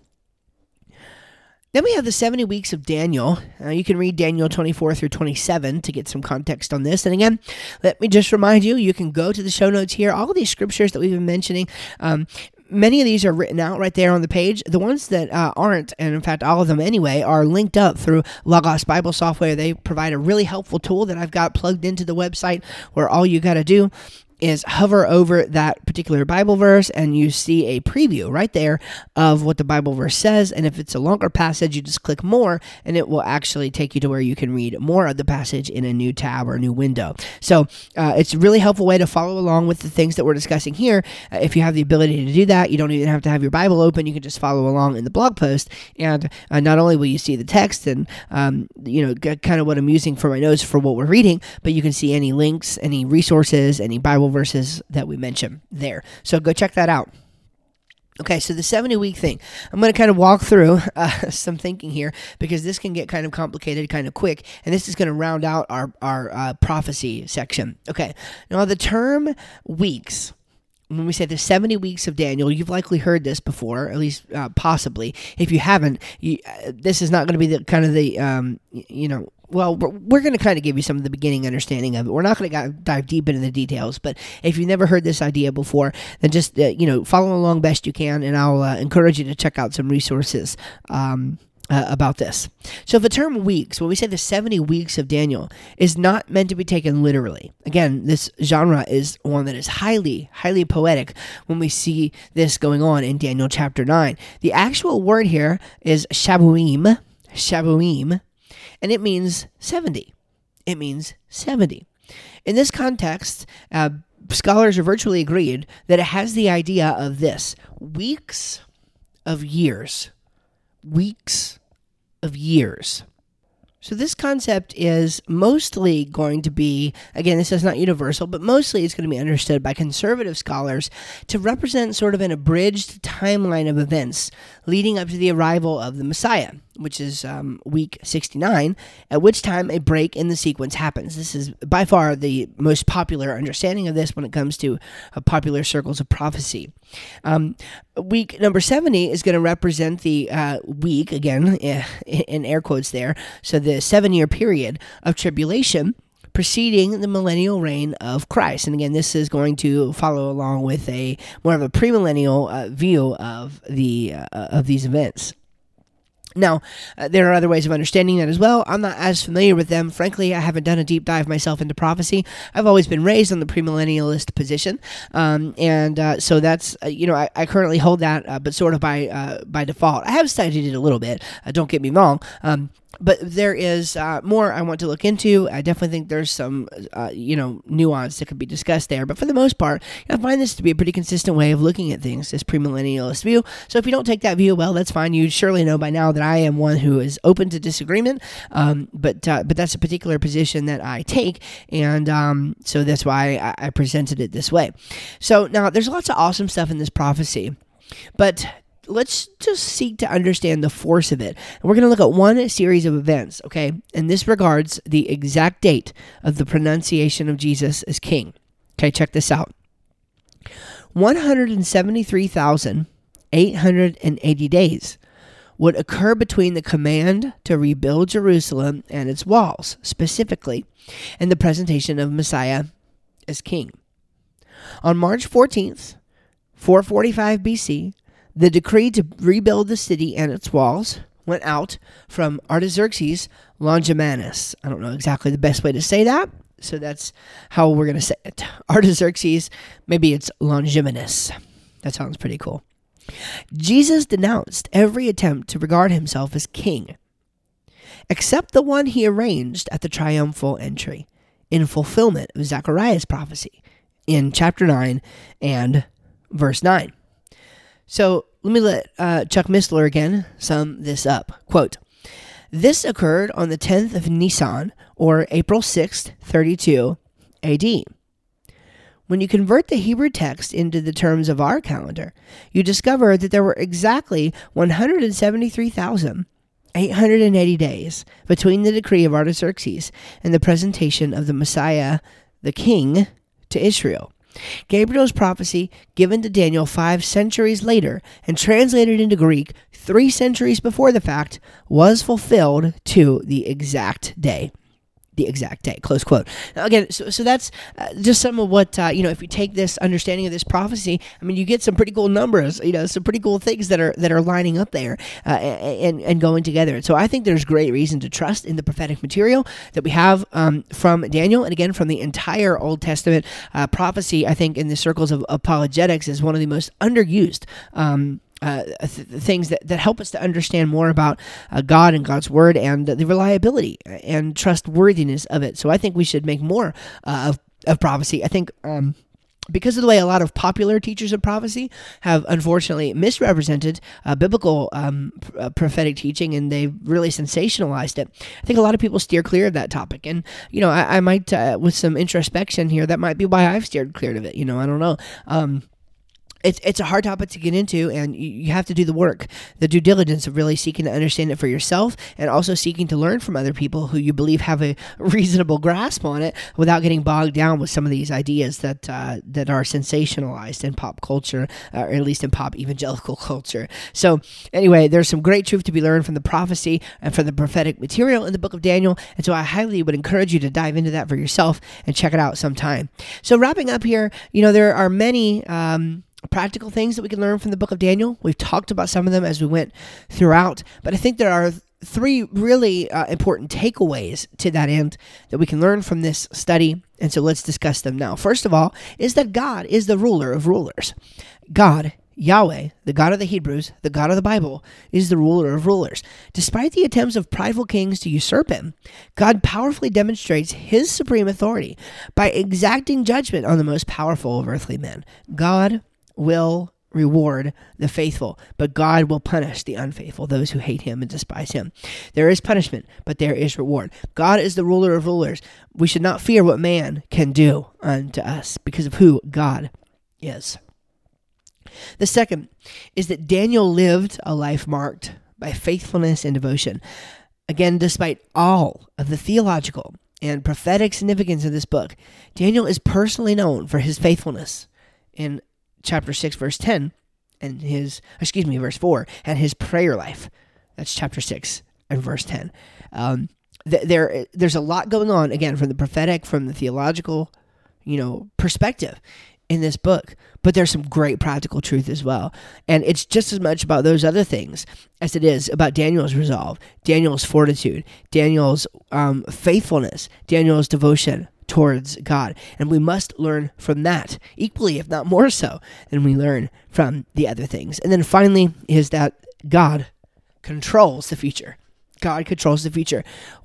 Then we have the 70 weeks of Daniel. Uh, you can read Daniel 24 through 27 to get some context on this. And again, let me just remind you you can go to the show notes here. All these scriptures that we've been mentioning, um, many of these are written out right there on the page. The ones that uh, aren't, and in fact, all of them anyway, are linked up through Logos Bible software. They provide a really helpful tool that I've got plugged into the website where all you got to do is hover over that particular Bible verse and you see a preview right there of what the Bible verse says. And if it's a longer passage, you just click more and it will actually take you to where you can read more of the passage in a new tab or a new window. So uh, it's a really helpful way to follow along with the things that we're discussing here. Uh, if you have the ability to do that, you don't even have to have your Bible open. You can just follow along in the blog post. And uh, not only will you see the text and, um, you know, kind of what I'm using for my notes for what we're reading, but you can see any links, any resources, any Bible verses that we mentioned there. So go check that out. Okay, so the 70 week thing. I'm going to kind of walk through [LAUGHS] uh, some thinking here because this can get kind of complicated kind of quick, and this is going to round out our, our uh, prophecy section. Okay, now the term weeks when we say the 70 weeks of Daniel, you've likely heard this before, at least uh, possibly. If you haven't, you, uh, this is not going to be the kind of the, um, you know, well, we're, going to kind of give you some of the beginning understanding of it. We're not going to dive deep into the details, but if you've never heard this idea before, then just, uh, you know, follow along best you can, and I'll uh, encourage you to check out some resources. Um, uh, about this. So, the term weeks, when we say the 70 weeks of Daniel, is not meant to be taken literally. Again, this genre is one that is highly, highly poetic when we see this going on in Daniel chapter 9. The actual word here is shabuim, shabuim, and it means 70. It means 70. In this context, uh, scholars are virtually agreed that it has the idea of this weeks of years. Weeks of years. So, this concept is mostly going to be, again, this is not universal, but mostly it's going to be understood by conservative scholars to represent sort of an abridged timeline of events leading up to the arrival of the Messiah which is um, week 69, at which time a break in the sequence happens. This is by far the most popular understanding of this when it comes to uh, popular circles of prophecy. Um, week number 70 is going to represent the uh, week, again, [LAUGHS] in air quotes there, so the seven year period of tribulation preceding the millennial reign of Christ. And again, this is going to follow along with a more of a premillennial uh, view of the uh, of these events. Now, uh, there are other ways of understanding that as well. I'm not as familiar with them. Frankly, I haven't done a deep dive myself into prophecy. I've always been raised on the premillennialist position, um, and uh, so that's uh, you know I, I, currently hold that, uh, but sort of by uh, by default. I have studied it a little bit. Uh, don't get me wrong. Um, but there is uh, more I want to look into. I definitely think there's some, uh, you know, nuance that could be discussed there. But for the most part, I find this to be a pretty consistent way of looking at things, this premillennialist view. So if you don't take that view, well, that's fine. You surely know by now that I am one who is open to disagreement. Um, but uh, but that's a particular position that I take, and um, so that's why I, I presented it this way. So now there's lots of awesome stuff in this prophecy. But let's just seek to understand the force of it. And we're going to look at one series of events, okay? And this regards the exact date of the pronunciation of Jesus as king. Okay, check this out 173,880 days would occur between the command to rebuild Jerusalem and its walls, specifically, and the presentation of Messiah as king. On March 14th, 445 BC, the decree to rebuild the city and its walls went out from Artaxerxes Longimanus. I don't know exactly the best way to say that, so that's how we're going to say it. [LAUGHS] Artaxerxes, maybe it's Longimanus. That sounds pretty cool. Jesus denounced every attempt to regard himself as king, except the one he arranged at the triumphal entry, in fulfillment of Zechariah's prophecy in chapter 9 and verse 9. So let me let uh, Chuck Missler again sum this up. Quote This occurred on the 10th of Nisan, or April 6th, 32 AD. When you convert the Hebrew text into the terms of our calendar, you discover that there were exactly 173,880 days between the decree of Artaxerxes and the presentation of the Messiah, the King, to Israel. Gabriel's prophecy, given to Daniel five centuries later and translated into Greek three centuries before the fact, was fulfilled to the exact day the exact day close quote. Again so, so that's uh, just some of what uh, you know if you take this understanding of this prophecy i mean you get some pretty cool numbers you know some pretty cool things that are that are lining up there uh, and and going together. So i think there's great reason to trust in the prophetic material that we have um, from daniel and again from the entire old testament uh, prophecy i think in the circles of apologetics is one of the most underused um, uh, th- things that, that help us to understand more about uh, God and God's Word and the reliability and trustworthiness of it. So I think we should make more uh, of, of prophecy. I think. Um, because of the way a lot of popular teachers of prophecy have unfortunately misrepresented uh, biblical um, pr- uh, prophetic teaching and they've really sensationalized it, I think a lot of people steer clear of that topic. And, you know, I, I might, uh, with some introspection here, that might be why I've steered clear of it. You know, I don't know. Um, it's it's a hard topic to get into, and you, you have to do the work, the due diligence of really seeking to understand it for yourself, and also seeking to learn from other people who you believe have a [LAUGHS] reasonable grasp on it, without getting bogged down with some of these ideas that uh, that are sensationalized in pop culture, uh, or at least in pop evangelical [LAUGHS] culture. So anyway, there's some great truth to be learned from the prophecy and from the prophetic material in the book of Daniel, and so I highly would encourage you to dive into that for yourself and check it out sometime. So wrapping up here, you know there are many. Um, practical things that we can learn from the book of Daniel. We've talked about some of them as we went throughout, but I think there are three really uh, important takeaways to that end that we can learn from this study. And so let's discuss them now. First of all, is that God is the ruler of rulers. God Yahweh, the God of the Hebrews, the God of the Bible, is the ruler of rulers. Despite the attempts of prideful kings to usurp him, God powerfully demonstrates his supreme authority by exacting judgment on the most powerful of earthly men. God will reward the faithful, but God will punish the unfaithful, those who hate him and despise him. There is punishment, but there is reward. God is the ruler of rulers. We should not fear what man can do unto us because of who God is. The second is that Daniel lived a life marked by faithfulness and devotion. Again, despite all of the theological and prophetic significance of this book, Daniel is personally known for his faithfulness in chapter 6, verse 10, and his, excuse me, verse 4, and his prayer life. That's chapter 6 and verse 10. Um, th- there, there's a lot going on, again, from the prophetic, from the theological, you know, perspective in this book, but there's some great practical truth as well. And it's just as much about those other things as it is about Daniel's resolve, Daniel's fortitude, Daniel's um, faithfulness, Daniel's devotion towards God. And we must learn from that equally, if not more so, than we learn from the other things. And then finally, is that God controls the future. God controls the future.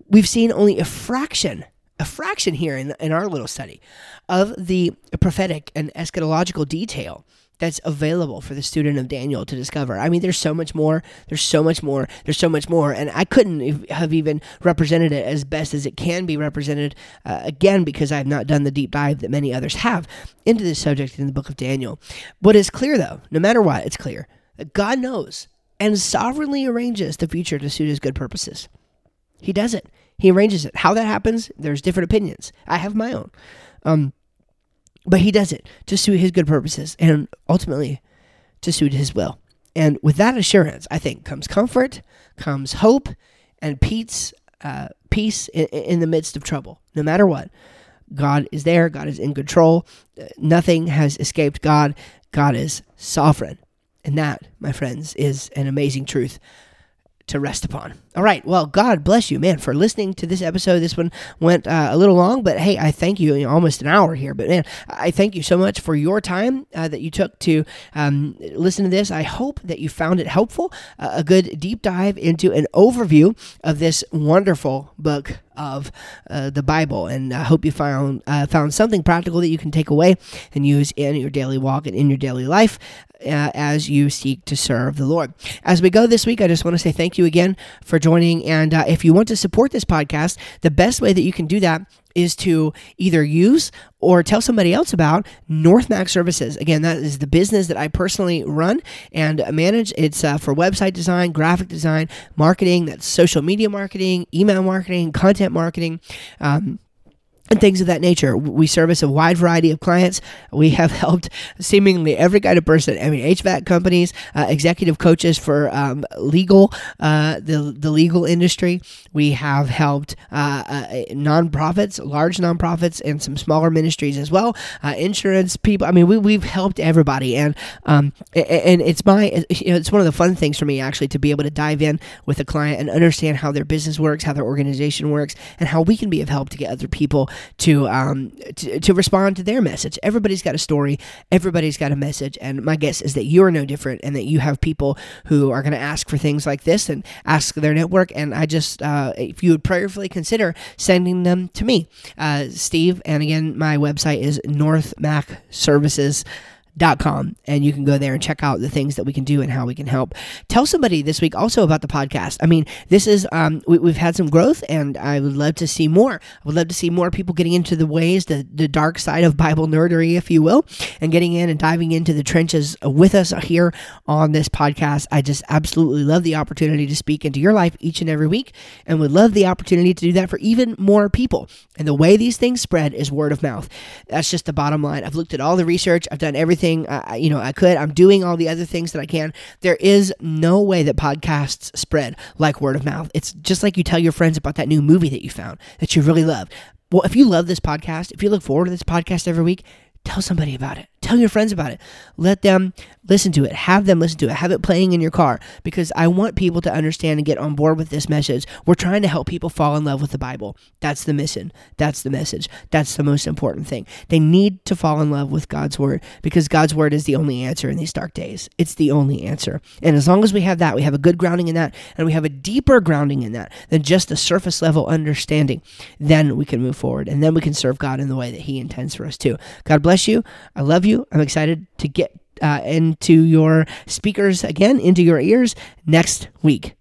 We've seen only a fraction a fraction here in, in our little study of the prophetic and eschatological detail that's available for the student of Daniel to discover. I mean, there's so much more. There's so much more. There's so much more. And I couldn't have even represented it as best as it can be represented, uh, again, because I have not done the deep dive that many others have into this subject in the book of Daniel. What is clear, though, no matter what, it's clear that God knows and sovereignly arranges the future to suit his good purposes. He does it. He arranges it. How that happens, there's different opinions. I have my own. Um, but he does it to suit his good purposes and ultimately to suit his will. And with that assurance, I think comes comfort, comes hope, and peace, uh, peace in, in the midst of trouble. No matter what, God is there. God is in control. Uh, nothing has escaped God. God is sovereign. And that, my friends, is an amazing truth to rest upon. All right. Well, God bless you, man, for listening to this episode. This one went uh, a little long, but hey, I thank you. you know, almost an hour here, but man, I thank you so much for your time uh, that you took to um, listen to this. I hope that you found it helpful. Uh, a good deep dive into an overview of this wonderful book of uh, the Bible, and I hope you found uh, found something practical that you can take away and use in your daily walk and in your daily life. Uh, as you seek to serve the Lord. As we go this week, I just want to say thank you again for joining. And uh, if you want to support this podcast, the best way that you can do that is to either use or tell somebody else about North Mac Services. Again, that is the business that I personally run and manage. It's uh, for website design, graphic design, marketing, that's social media marketing, email marketing, content marketing. Um, and things of that nature. We service a wide variety of clients. We have [LAUGHS] helped seemingly every kind of person. I mean, HVAC companies, uh, executive coaches for um, legal, uh, the the legal industry. We have helped uh, uh nonprofits, large nonprofits, and some smaller ministries as well. Uh, insurance people. I mean, we we've helped everybody, and um, and it's my you know, it's one of the fun things for me actually to be able to dive in with a client and understand how their business works, how their organization works, and how we can be of help to get other people to um to, to respond to their message. Everybody's got a story, everybody's got a message, and my guess is that you're no different, and that you have people who are going to ask for things like this and ask their network. And I just, uh, if you would prayerfully consider sending them to me, uh, Steve. And again, my website is North Mac Services com, and you can go there and check out the things that we can do and how we can help. Tell somebody this week also about the podcast. I mean, this is um, we, have had some growth, and I would love to see more. I would love to see more people getting into the ways, the the dark side of Bible nerdery, if you will, and getting in and diving into the trenches with us here on this podcast. I just absolutely love the opportunity to speak into your life each and every week, and would love the opportunity to do that for even more people. And the way these things spread is word of mouth. That's just the bottom line. I've looked at all the research. I've done everything everything I, you know I could. I'm doing all the other things that I can. There is no way that podcasts spread like word of mouth. It's just like you tell your friends about that new movie that you found that you really love. Well, if you love this podcast, if you look forward to this podcast every week, tell somebody about it Tell your friends about it. Let them listen to it. Have them listen to it. Have it playing in your car because I want people to understand and get on board with this message. We're trying to help people fall in love with the Bible. That's the mission. That's the message. That's the most important thing. They need to fall in love with God's word because God's word is the only answer in these dark days. It's the only answer. And as long as we have that, we have a good grounding in that, and we have a deeper grounding in that than just a surface level understanding, then we can move forward and then we can serve God in the way that He intends for us to. God bless you. I love you. I'm excited to get uh, into your speakers again, into your ears next week.